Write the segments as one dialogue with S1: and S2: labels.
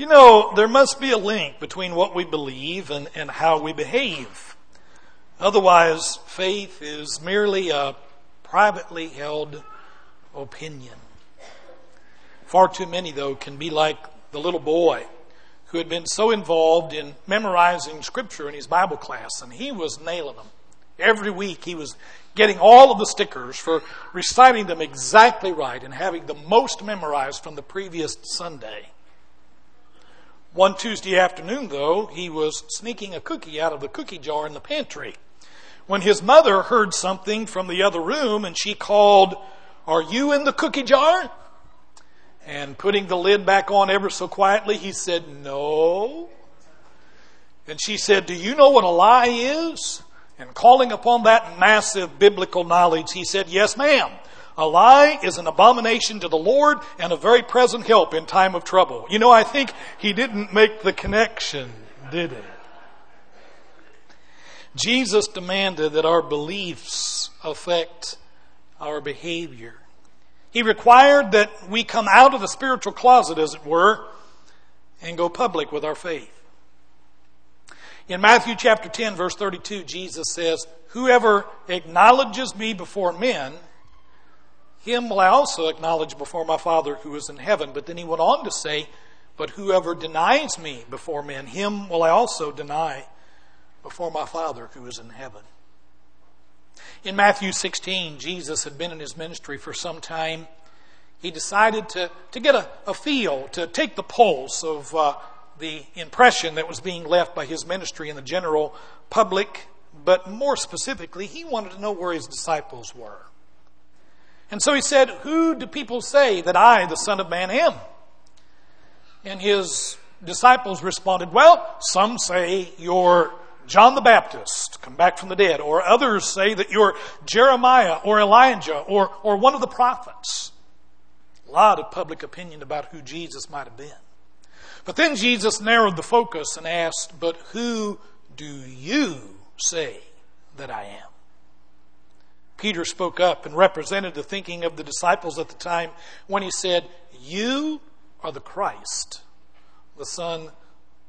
S1: You know, there must be a link between what we believe and, and how we behave. Otherwise, faith is merely a privately held opinion. Far too many, though, can be like the little boy who had been so involved in memorizing scripture in his Bible class, and he was nailing them. Every week he was getting all of the stickers for reciting them exactly right and having the most memorized from the previous Sunday. One Tuesday afternoon, though, he was sneaking a cookie out of the cookie jar in the pantry when his mother heard something from the other room and she called, Are you in the cookie jar? And putting the lid back on ever so quietly, he said, No. And she said, Do you know what a lie is? And calling upon that massive biblical knowledge, he said, Yes, ma'am. A lie is an abomination to the Lord and a very present help in time of trouble. You know, I think he didn't make the connection, did he? Jesus demanded that our beliefs affect our behavior. He required that we come out of the spiritual closet, as it were, and go public with our faith. In Matthew chapter 10, verse 32, Jesus says, Whoever acknowledges me before men, him will I also acknowledge before my Father who is in heaven. But then he went on to say, But whoever denies me before men, him will I also deny before my Father who is in heaven. In Matthew 16, Jesus had been in his ministry for some time. He decided to, to get a, a feel, to take the pulse of uh, the impression that was being left by his ministry in the general public, but more specifically, he wanted to know where his disciples were. And so he said, Who do people say that I, the Son of Man, am? And his disciples responded, Well, some say you're John the Baptist, come back from the dead, or others say that you're Jeremiah or Elijah or, or one of the prophets. A lot of public opinion about who Jesus might have been. But then Jesus narrowed the focus and asked, But who do you say that I am? Peter spoke up and represented the thinking of the disciples at the time when he said, You are the Christ, the Son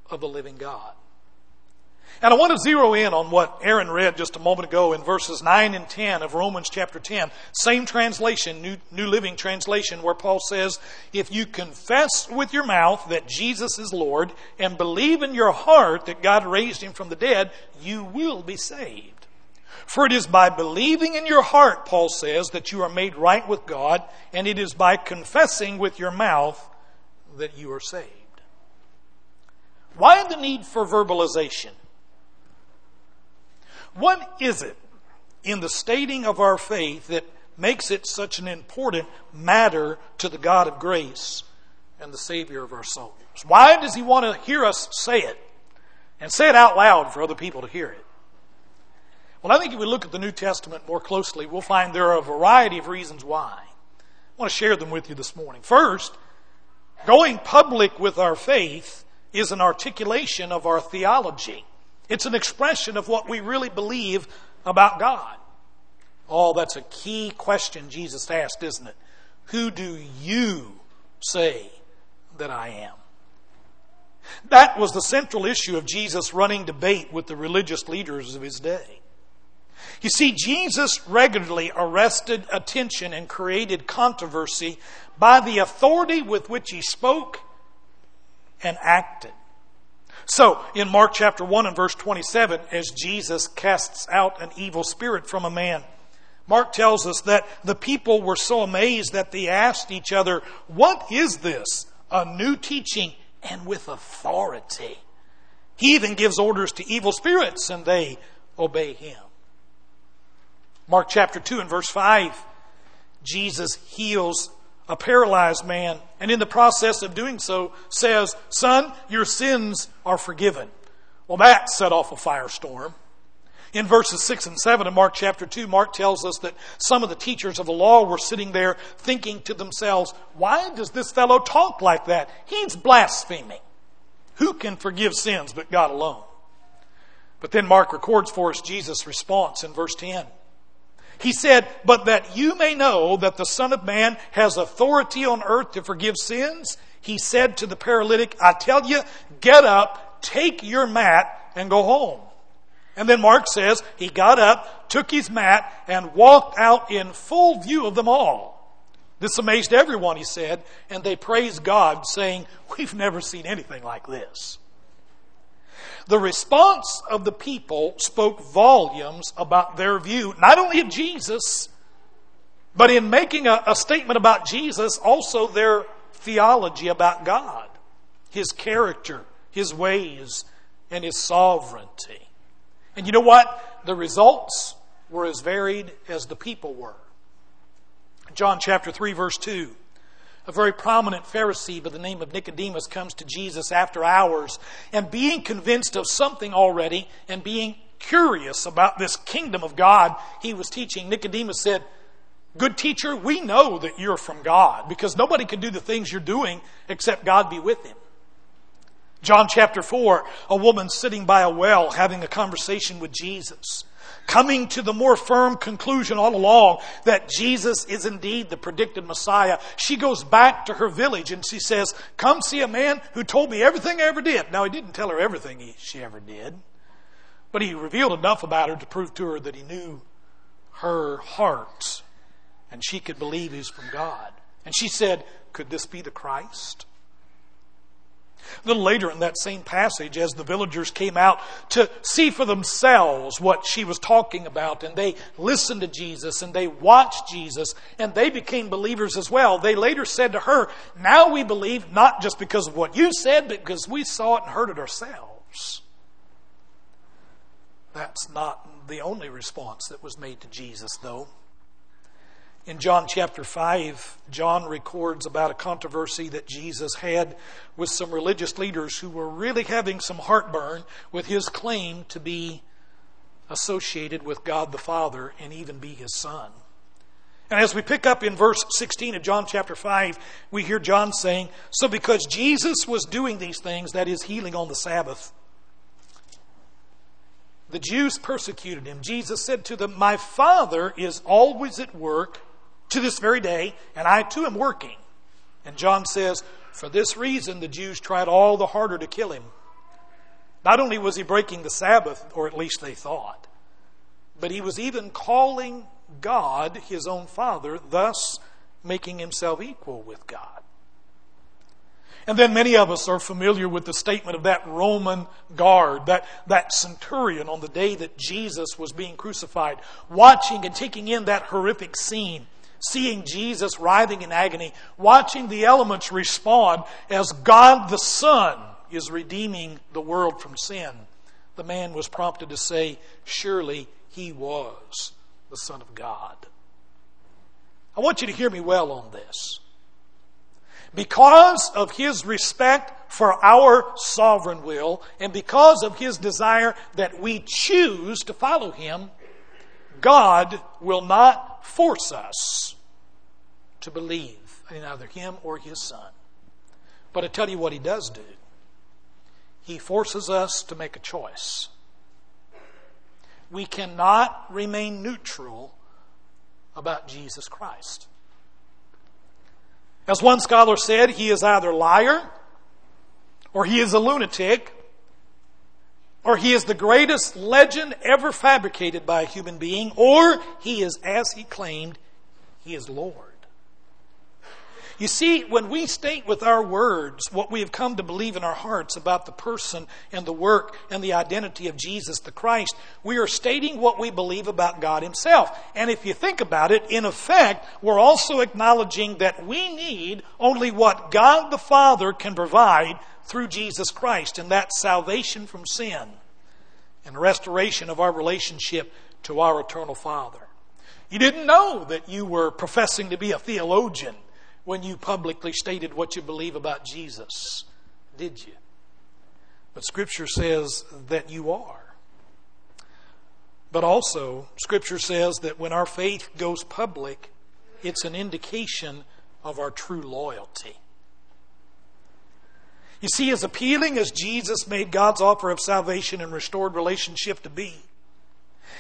S1: of the living God. And I want to zero in on what Aaron read just a moment ago in verses 9 and 10 of Romans chapter 10. Same translation, New, New Living Translation, where Paul says, If you confess with your mouth that Jesus is Lord and believe in your heart that God raised him from the dead, you will be saved. For it is by believing in your heart, Paul says, that you are made right with God, and it is by confessing with your mouth that you are saved. Why the need for verbalization? What is it in the stating of our faith that makes it such an important matter to the God of grace and the Savior of our souls? Why does He want to hear us say it and say it out loud for other people to hear it? Well, I think if we look at the New Testament more closely, we'll find there are a variety of reasons why. I want to share them with you this morning. First, going public with our faith is an articulation of our theology. It's an expression of what we really believe about God. Oh, that's a key question Jesus asked, isn't it? Who do you say that I am? That was the central issue of Jesus running debate with the religious leaders of his day. You see, Jesus regularly arrested attention and created controversy by the authority with which he spoke and acted. So, in Mark chapter 1 and verse 27, as Jesus casts out an evil spirit from a man, Mark tells us that the people were so amazed that they asked each other, What is this? A new teaching and with authority. He even gives orders to evil spirits and they obey him. Mark chapter 2 and verse 5, Jesus heals a paralyzed man, and in the process of doing so says, Son, your sins are forgiven. Well, that set off a firestorm. In verses 6 and 7 of Mark chapter 2, Mark tells us that some of the teachers of the law were sitting there thinking to themselves, Why does this fellow talk like that? He's blaspheming. Who can forgive sins but God alone? But then Mark records for us Jesus' response in verse 10. He said, But that you may know that the Son of Man has authority on earth to forgive sins, he said to the paralytic, I tell you, get up, take your mat, and go home. And then Mark says he got up, took his mat, and walked out in full view of them all. This amazed everyone, he said, and they praised God, saying, We've never seen anything like this. The response of the people spoke volumes about their view, not only of Jesus, but in making a, a statement about Jesus, also their theology about God, His character, His ways, and His sovereignty. And you know what? The results were as varied as the people were. John chapter 3, verse 2. A very prominent Pharisee by the name of Nicodemus comes to Jesus after hours and being convinced of something already and being curious about this kingdom of God he was teaching, Nicodemus said, Good teacher, we know that you're from God because nobody can do the things you're doing except God be with him. John chapter 4, a woman sitting by a well having a conversation with Jesus, coming to the more firm conclusion all along that Jesus is indeed the predicted Messiah. She goes back to her village and she says, Come see a man who told me everything I ever did. Now, he didn't tell her everything he, she ever did, but he revealed enough about her to prove to her that he knew her heart and she could believe he's from God. And she said, Could this be the Christ? A little later in that same passage, as the villagers came out to see for themselves what she was talking about, and they listened to Jesus and they watched Jesus, and they became believers as well, they later said to her, Now we believe not just because of what you said, but because we saw it and heard it ourselves. That's not the only response that was made to Jesus, though. In John chapter 5, John records about a controversy that Jesus had with some religious leaders who were really having some heartburn with his claim to be associated with God the Father and even be his son. And as we pick up in verse 16 of John chapter 5, we hear John saying, So because Jesus was doing these things, that is, healing on the Sabbath, the Jews persecuted him. Jesus said to them, My Father is always at work to this very day, and I too am working. And John says, For this reason the Jews tried all the harder to kill him. Not only was he breaking the Sabbath, or at least they thought, but he was even calling God his own Father, thus making himself equal with God. And then many of us are familiar with the statement of that Roman guard, that, that centurion on the day that Jesus was being crucified, watching and taking in that horrific scene seeing Jesus writhing in agony, watching the elements respond as God the Son is redeeming the world from sin, the man was prompted to say, Surely he was the Son of God. I want you to hear me well on this. Because of his respect for our sovereign will and because of his desire that we choose to follow him, God will not force us to believe in either him or his son. But I tell you what he does do. He forces us to make a choice. We cannot remain neutral about Jesus Christ. As one scholar said, he is either a liar, or he is a lunatic, or he is the greatest legend ever fabricated by a human being, or he is, as he claimed, he is Lord. You see, when we state with our words what we have come to believe in our hearts about the person and the work and the identity of Jesus the Christ, we are stating what we believe about God Himself. And if you think about it, in effect, we're also acknowledging that we need only what God the Father can provide through Jesus Christ, and that salvation from sin and restoration of our relationship to our eternal Father. You didn't know that you were professing to be a theologian when you publicly stated what you believe about Jesus, did you? But Scripture says that you are. But also, Scripture says that when our faith goes public, it's an indication of our true loyalty. You see, as appealing as Jesus made God's offer of salvation and restored relationship to be,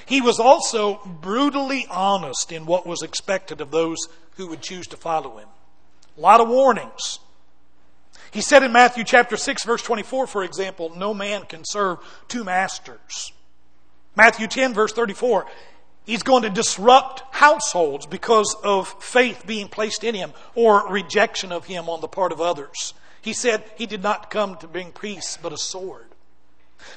S1: he was also brutally honest in what was expected of those who would choose to follow him. A lot of warnings. He said in Matthew chapter 6 verse 24, for example, no man can serve two masters. Matthew 10 verse 34, he's going to disrupt households because of faith being placed in him or rejection of him on the part of others. He said he did not come to bring peace but a sword.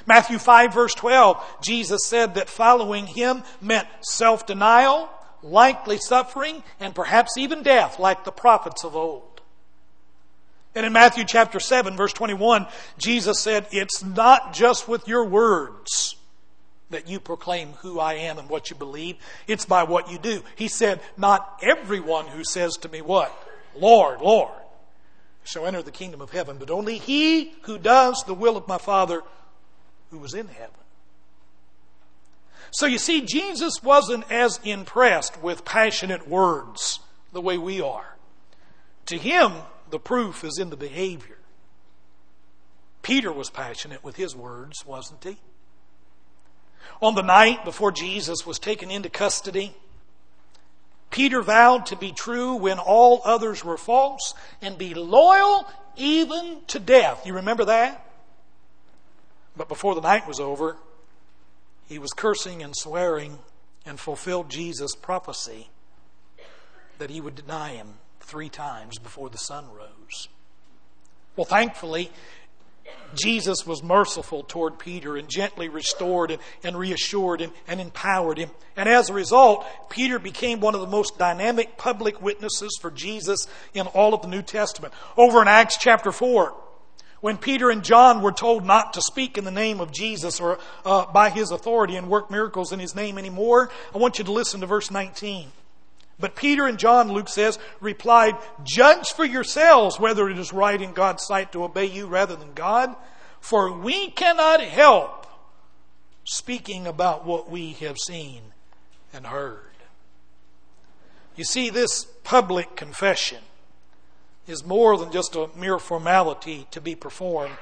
S1: Matthew 5 verse 12, Jesus said that following him meant self-denial, likely suffering, and perhaps even death like the prophets of old. And in Matthew chapter 7 verse 21, Jesus said, it's not just with your words that you proclaim who I am and what you believe. It's by what you do. He said, not everyone who says to me what? Lord, Lord, shall enter the kingdom of heaven, but only he who does the will of my Father who was in heaven. So you see, Jesus wasn't as impressed with passionate words the way we are. To him, the proof is in the behavior. Peter was passionate with his words, wasn't he? On the night before Jesus was taken into custody, Peter vowed to be true when all others were false and be loyal even to death. You remember that? But before the night was over, he was cursing and swearing and fulfilled Jesus' prophecy that he would deny him three times before the sun rose. Well, thankfully, Jesus was merciful toward Peter and gently restored and, and reassured and, and empowered him. And as a result, Peter became one of the most dynamic public witnesses for Jesus in all of the New Testament. Over in Acts chapter 4, when Peter and John were told not to speak in the name of Jesus or uh, by his authority and work miracles in his name anymore, I want you to listen to verse 19. But Peter and John, Luke says, replied, Judge for yourselves whether it is right in God's sight to obey you rather than God, for we cannot help speaking about what we have seen and heard. You see, this public confession is more than just a mere formality to be performed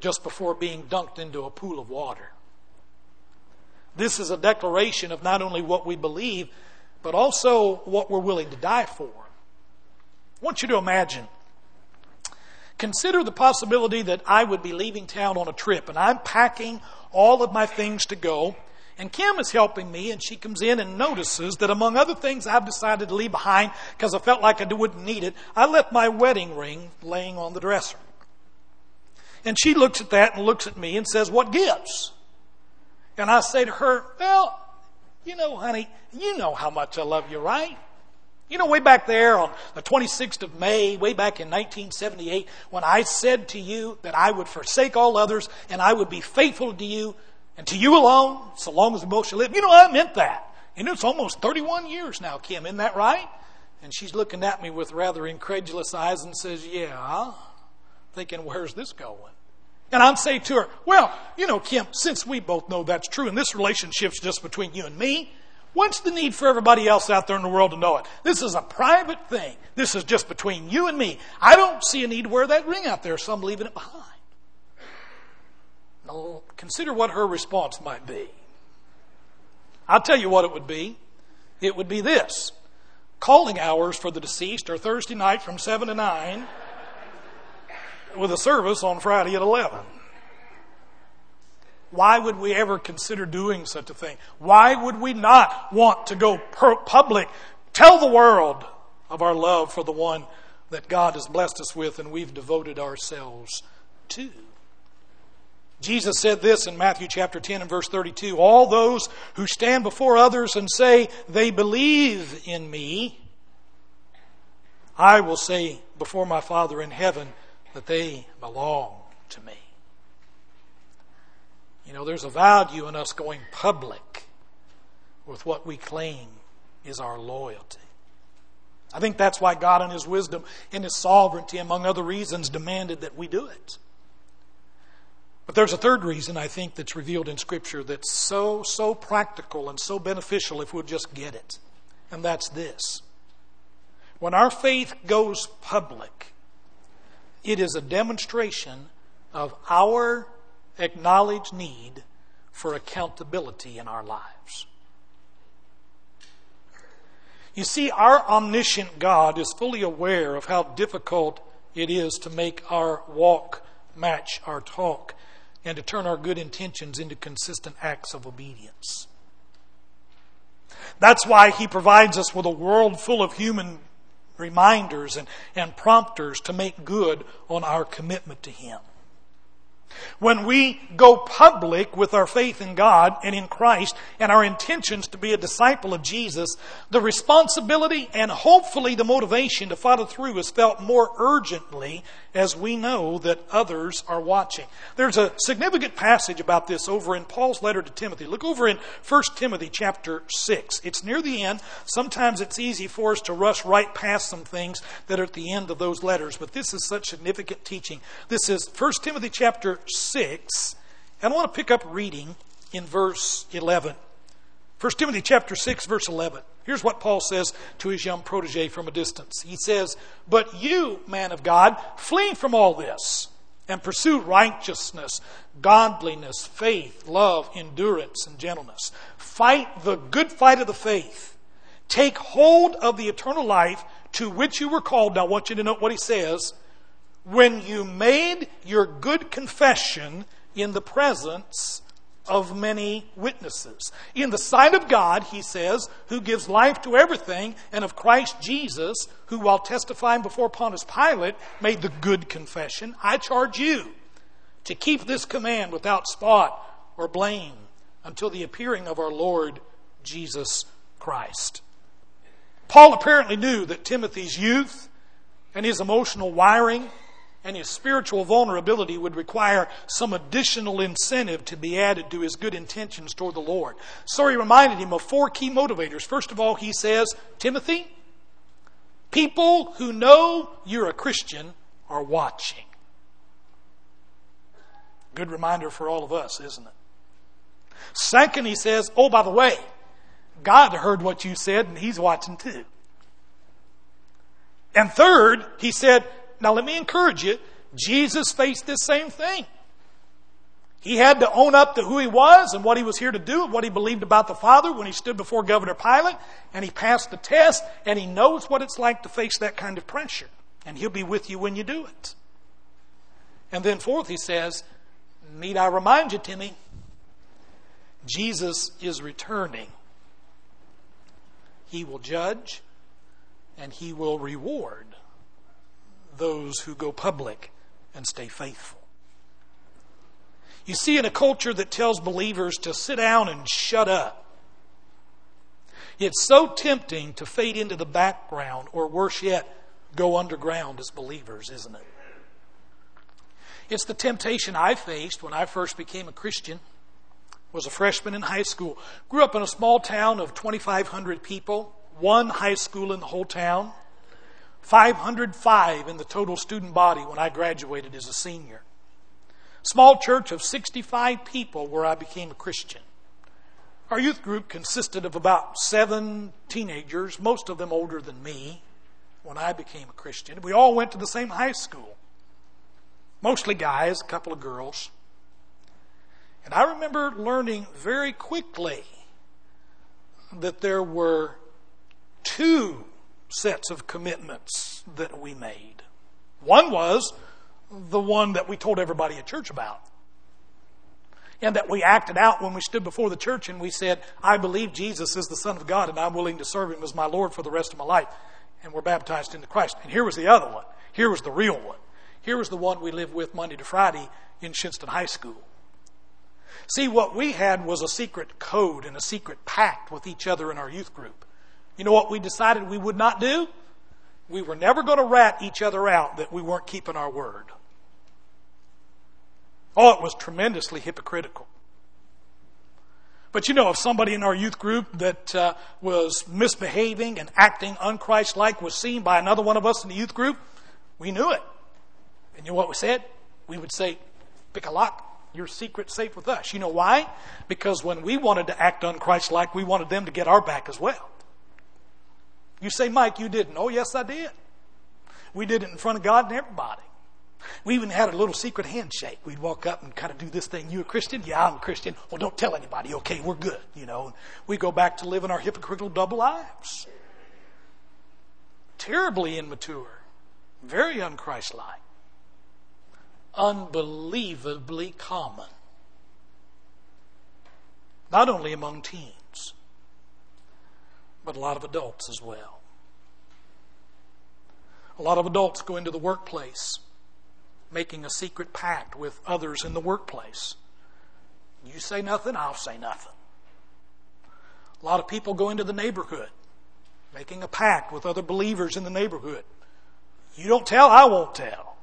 S1: just before being dunked into a pool of water. This is a declaration of not only what we believe, but also what we're willing to die for. I want you to imagine. Consider the possibility that I would be leaving town on a trip and I'm packing all of my things to go. And Kim is helping me, and she comes in and notices that among other things I've decided to leave behind because I felt like I wouldn't need it, I left my wedding ring laying on the dresser. And she looks at that and looks at me and says, What gives? And I say to her, Well, you know, honey, you know how much I love you, right? You know, way back there on the 26th of May, way back in 1978, when I said to you that I would forsake all others and I would be faithful to you and to you alone, so long as the both shall live. You know, I meant that. And it's almost 31 years now, Kim, isn't that right? And she's looking at me with rather incredulous eyes and says, Yeah, thinking, where's this going? And I'm saying to her, well, you know, Kim, since we both know that's true and this relationship's just between you and me, what's the need for everybody else out there in the world to know it? This is a private thing. This is just between you and me. I don't see a need to wear that ring out there, so I'm leaving it behind. Now, consider what her response might be. I'll tell you what it would be. It would be this. Calling hours for the deceased are Thursday night from 7 to 9 with a service on Friday at 11. Why would we ever consider doing such a thing? Why would we not want to go public, tell the world of our love for the one that God has blessed us with and we've devoted ourselves to? Jesus said this in Matthew chapter 10 and verse 32 All those who stand before others and say they believe in me, I will say before my Father in heaven, that they belong to me. You know, there's a value in us going public with what we claim is our loyalty. I think that's why God, in His wisdom, in His sovereignty, among other reasons, demanded that we do it. But there's a third reason I think that's revealed in Scripture that's so, so practical and so beneficial if we'll just get it. And that's this. When our faith goes public, it is a demonstration of our acknowledged need for accountability in our lives. You see, our omniscient God is fully aware of how difficult it is to make our walk match our talk and to turn our good intentions into consistent acts of obedience. That's why he provides us with a world full of human reminders and, and prompters to make good on our commitment to him. When we go public with our faith in God and in Christ and our intentions to be a disciple of Jesus, the responsibility and hopefully the motivation to follow through is felt more urgently as we know that others are watching. There's a significant passage about this over in Paul's letter to Timothy. Look over in 1 Timothy chapter 6. It's near the end. Sometimes it's easy for us to rush right past some things that are at the end of those letters, but this is such significant teaching. This is 1 Timothy chapter 6, and I want to pick up reading in verse 11. 1 Timothy chapter 6 verse 11. Here's what Paul says to his young protege from a distance. He says, "But you, man of God, flee from all this and pursue righteousness, godliness, faith, love, endurance, and gentleness. Fight the good fight of the faith. Take hold of the eternal life to which you were called." Now I want you to note what he says. When you made your good confession in the presence of many witnesses. In the sight of God, he says, who gives life to everything, and of Christ Jesus, who while testifying before Pontius Pilate made the good confession, I charge you to keep this command without spot or blame until the appearing of our Lord Jesus Christ. Paul apparently knew that Timothy's youth and his emotional wiring and his spiritual vulnerability would require some additional incentive to be added to his good intentions toward the Lord. So he reminded him of four key motivators. First of all, he says, Timothy, people who know you're a Christian are watching. Good reminder for all of us, isn't it? Second, he says, oh, by the way, God heard what you said and he's watching too. And third, he said, now, let me encourage you. Jesus faced this same thing. He had to own up to who he was and what he was here to do and what he believed about the Father when he stood before Governor Pilate, and he passed the test, and he knows what it's like to face that kind of pressure. And he'll be with you when you do it. And then, fourth, he says, Need I remind you, Timmy, Jesus is returning. He will judge and he will reward those who go public and stay faithful. You see, in a culture that tells believers to sit down and shut up, it's so tempting to fade into the background, or worse yet, go underground as believers, isn't it? It's the temptation I faced when I first became a Christian. Was a freshman in high school. Grew up in a small town of 2,500 people, one high school in the whole town. 505 in the total student body when I graduated as a senior. Small church of 65 people where I became a Christian. Our youth group consisted of about seven teenagers, most of them older than me, when I became a Christian. We all went to the same high school. Mostly guys, a couple of girls. And I remember learning very quickly that there were two sets of commitments that we made. One was the one that we told everybody at church about. And that we acted out when we stood before the church and we said, I believe Jesus is the Son of God and I'm willing to serve Him as my Lord for the rest of my life. And we're baptized into Christ. And here was the other one. Here was the real one. Here was the one we lived with Monday to Friday in Shinnston High School. See, what we had was a secret code and a secret pact with each other in our youth group. You know what we decided we would not do? We were never going to rat each other out that we weren't keeping our word. Oh, it was tremendously hypocritical. But you know, if somebody in our youth group that uh, was misbehaving and acting unchristlike was seen by another one of us in the youth group, we knew it. And you know what we said? We would say, pick a lock, your secret safe with us. You know why? Because when we wanted to act unchristlike, we wanted them to get our back as well. You say, Mike, you didn't. Oh, yes, I did. We did it in front of God and everybody. We even had a little secret handshake. We'd walk up and kind of do this thing. You a Christian? Yeah, I'm a Christian. Well, don't tell anybody. Okay, we're good. You know, we go back to living our hypocritical double lives. Terribly immature. Very unchristlike. Unbelievably common. Not only among teens, but a lot of adults as well. A lot of adults go into the workplace making a secret pact with others in the workplace. You say nothing, I'll say nothing. A lot of people go into the neighborhood making a pact with other believers in the neighborhood. You don't tell, I won't tell.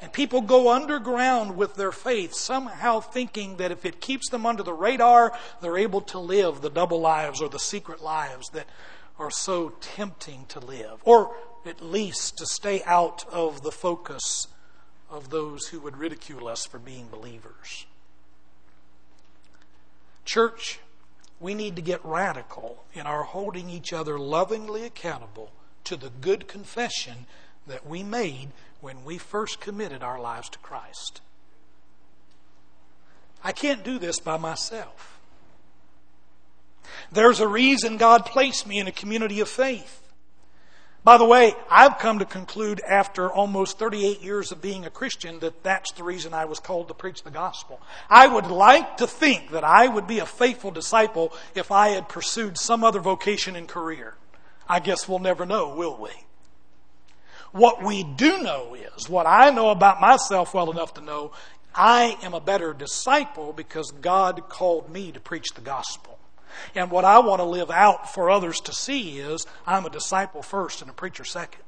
S1: And people go underground with their faith, somehow thinking that if it keeps them under the radar, they're able to live the double lives or the secret lives that are so tempting to live, or at least to stay out of the focus of those who would ridicule us for being believers. Church, we need to get radical in our holding each other lovingly accountable to the good confession that we made when we first committed our lives to Christ. I can't do this by myself. There's a reason God placed me in a community of faith. By the way, I've come to conclude after almost 38 years of being a Christian that that's the reason I was called to preach the gospel. I would like to think that I would be a faithful disciple if I had pursued some other vocation and career. I guess we'll never know, will we? What we do know is, what I know about myself well enough to know, I am a better disciple because God called me to preach the gospel. And what I want to live out for others to see is I'm a disciple first and a preacher second.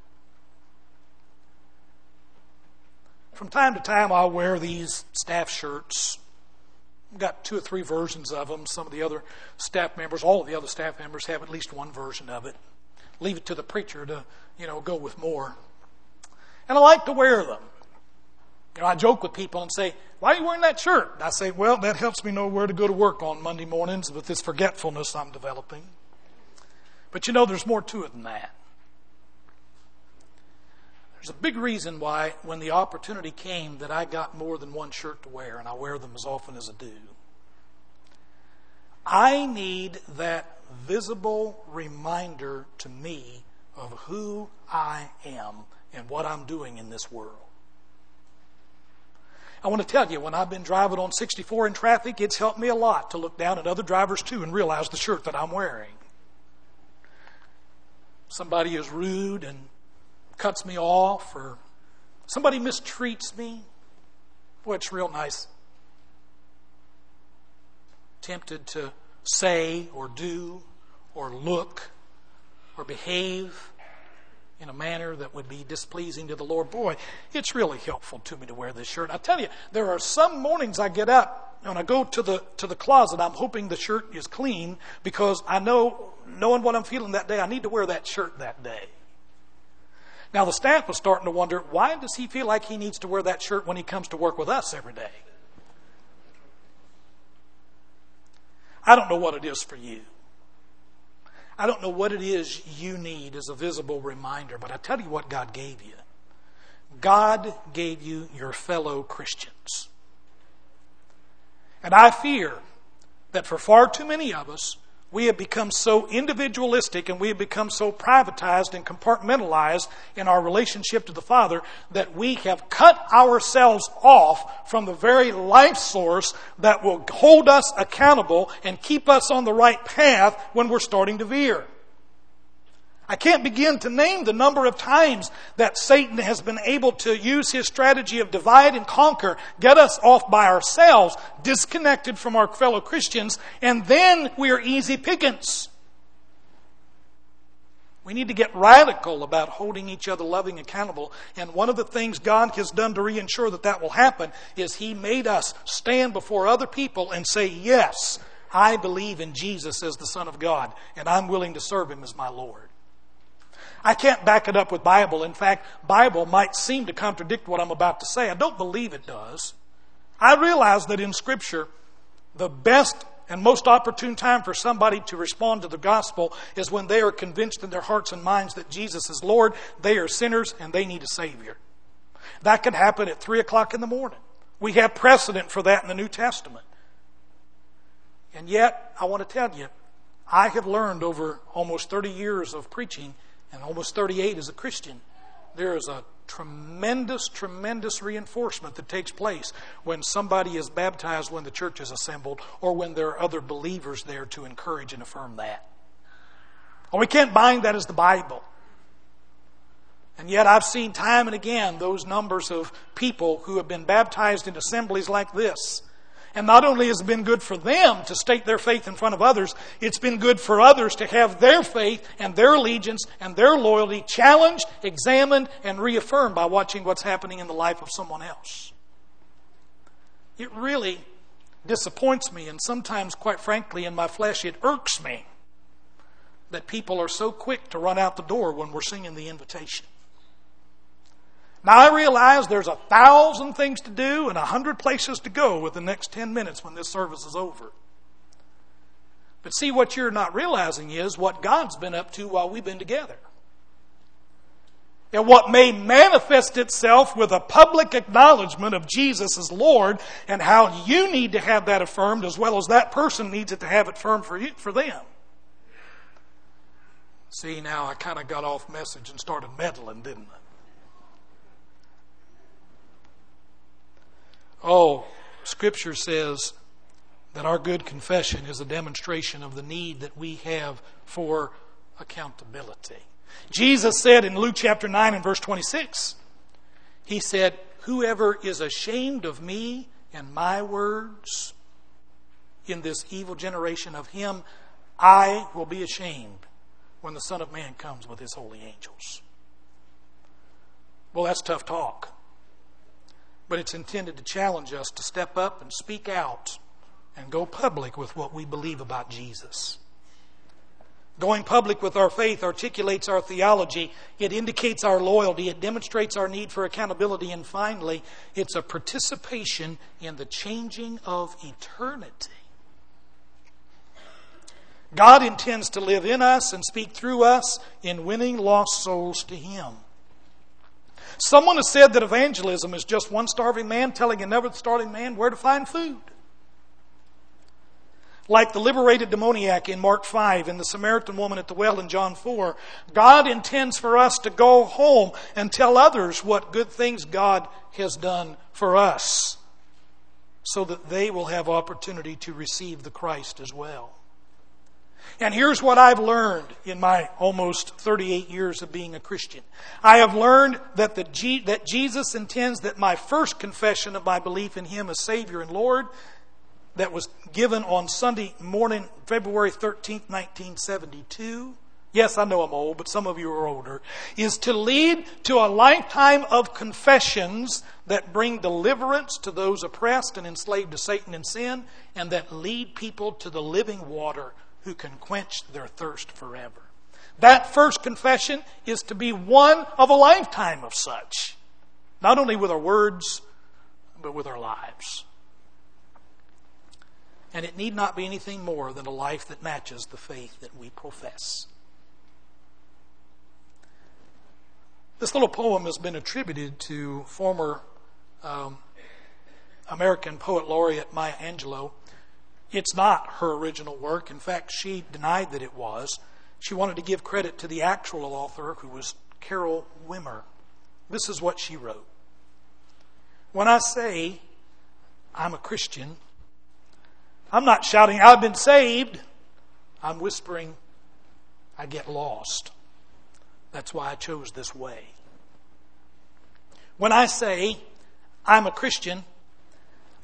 S1: From time to time, I'll wear these staff shirts. I've got two or three versions of them. Some of the other staff members, all of the other staff members, have at least one version of it. Leave it to the preacher to, you know, go with more. And I like to wear them. You know, I joke with people and say, Why are you wearing that shirt? I say, Well, that helps me know where to go to work on Monday mornings with this forgetfulness I'm developing. But you know, there's more to it than that. There's a big reason why, when the opportunity came, that I got more than one shirt to wear, and I wear them as often as I do. I need that visible reminder to me of who I am and what I'm doing in this world. I want to tell you, when I've been driving on 64 in traffic, it's helped me a lot to look down at other drivers too and realize the shirt that I'm wearing. Somebody is rude and cuts me off, or somebody mistreats me. Boy, it's real nice. Tempted to say or do or look or behave in a manner that would be displeasing to the Lord. Boy, it's really helpful to me to wear this shirt. I tell you, there are some mornings I get up and I go to the to the closet. I'm hoping the shirt is clean because I know, knowing what I'm feeling that day, I need to wear that shirt that day. Now the staff was starting to wonder why does he feel like he needs to wear that shirt when he comes to work with us every day. I don't know what it is for you. I don't know what it is you need as a visible reminder, but I tell you what God gave you. God gave you your fellow Christians. And I fear that for far too many of us, we have become so individualistic and we have become so privatized and compartmentalized in our relationship to the Father that we have cut ourselves off from the very life source that will hold us accountable and keep us on the right path when we're starting to veer. I can't begin to name the number of times that Satan has been able to use his strategy of divide and conquer, get us off by ourselves, disconnected from our fellow Christians, and then we are easy pickings. We need to get radical about holding each other loving accountable. And one of the things God has done to reassure that that will happen is He made us stand before other people and say, Yes, I believe in Jesus as the Son of God, and I'm willing to serve Him as my Lord. I can't back it up with Bible. In fact, Bible might seem to contradict what I'm about to say. I don't believe it does. I realize that in Scripture, the best and most opportune time for somebody to respond to the gospel is when they are convinced in their hearts and minds that Jesus is Lord, they are sinners, and they need a Savior. That can happen at 3 o'clock in the morning. We have precedent for that in the New Testament. And yet, I want to tell you, I have learned over almost 30 years of preaching and almost 38 as a Christian, there is a tremendous, tremendous reinforcement that takes place when somebody is baptized when the church is assembled or when there are other believers there to encourage and affirm that. And we can't bind that as the Bible. And yet I've seen time and again those numbers of people who have been baptized in assemblies like this and not only has it been good for them to state their faith in front of others, it's been good for others to have their faith and their allegiance and their loyalty challenged, examined, and reaffirmed by watching what's happening in the life of someone else. It really disappoints me, and sometimes, quite frankly, in my flesh, it irks me that people are so quick to run out the door when we're singing the invitation. Now I realize there's a thousand things to do and a hundred places to go with the next 10 minutes when this service is over. But see, what you're not realizing is what God's been up to while we've been together. And what may manifest itself with a public acknowledgement of Jesus as Lord and how you need to have that affirmed as well as that person needs it to have it firm for, you, for them. See, now I kind of got off message and started meddling, didn't I? Oh, Scripture says that our good confession is a demonstration of the need that we have for accountability. Jesus said in Luke chapter 9 and verse 26, He said, Whoever is ashamed of me and my words in this evil generation of him, I will be ashamed when the Son of Man comes with his holy angels. Well, that's tough talk but it's intended to challenge us to step up and speak out and go public with what we believe about Jesus. Going public with our faith articulates our theology. It indicates our loyalty. It demonstrates our need for accountability. And finally, it's a participation in the changing of eternity. God intends to live in us and speak through us in winning lost souls to Him. Someone has said that evangelism is just one starving man telling another starving man where to find food. Like the liberated demoniac in Mark 5 and the Samaritan woman at the well in John 4, God intends for us to go home and tell others what good things God has done for us so that they will have opportunity to receive the Christ as well. And here's what I've learned in my almost 38 years of being a Christian. I have learned that, the that Jesus intends that my first confession of my belief in Him as Savior and Lord, that was given on Sunday morning, February 13th, 1972, yes, I know I'm old, but some of you are older, is to lead to a lifetime of confessions that bring deliverance to those oppressed and enslaved to Satan and sin, and that lead people to the living water who can quench their thirst forever. That first confession is to be one of a lifetime of such, not only with our words, but with our lives. And it need not be anything more than a life that matches the faith that we profess. This little poem has been attributed to former um, American poet laureate Maya Angelou. It's not her original work. In fact, she denied that it was. She wanted to give credit to the actual author, who was Carol Wimmer. This is what she wrote When I say I'm a Christian, I'm not shouting, I've been saved. I'm whispering, I get lost. That's why I chose this way. When I say I'm a Christian,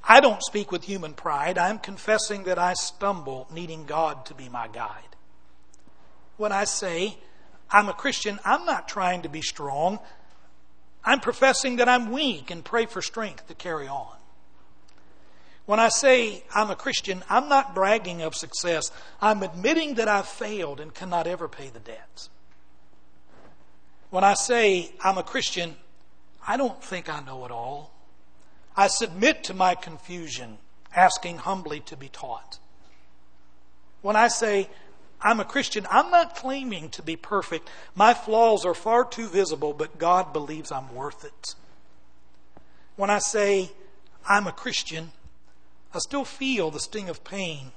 S1: I don't speak with human pride. I'm confessing that I stumble, needing God to be my guide. When I say I'm a Christian, I'm not trying to be strong. I'm professing that I'm weak and pray for strength to carry on. When I say I'm a Christian, I'm not bragging of success. I'm admitting that I've failed and cannot ever pay the debts. When I say I'm a Christian, I don't think I know it all. I submit to my confusion, asking humbly to be taught. When I say, I'm a Christian, I'm not claiming to be perfect. My flaws are far too visible, but God believes I'm worth it. When I say, I'm a Christian, I still feel the sting of pain.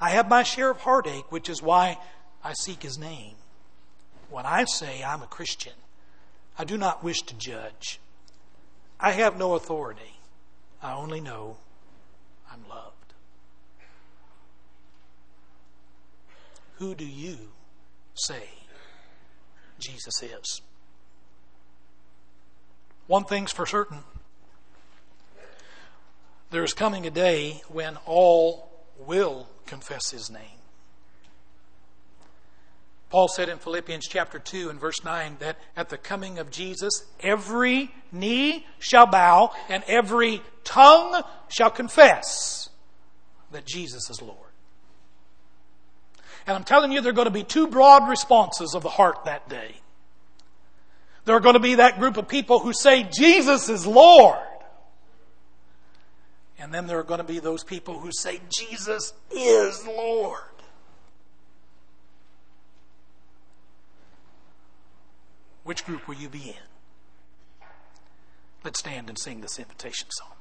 S1: I have my share of heartache, which is why I seek His name. When I say I'm a Christian, I do not wish to judge. I have no authority. I only know I'm loved. Who do you say Jesus is? One thing's for certain there is coming a day when all will confess his name. Paul said in Philippians chapter 2 and verse 9 that at the coming of Jesus, every knee shall bow and every tongue shall confess that Jesus is Lord. And I'm telling you, there are going to be two broad responses of the heart that day. There are going to be that group of people who say, Jesus is Lord. And then there are going to be those people who say, Jesus is Lord. Which group will you be in? Let's stand and sing this invitation song.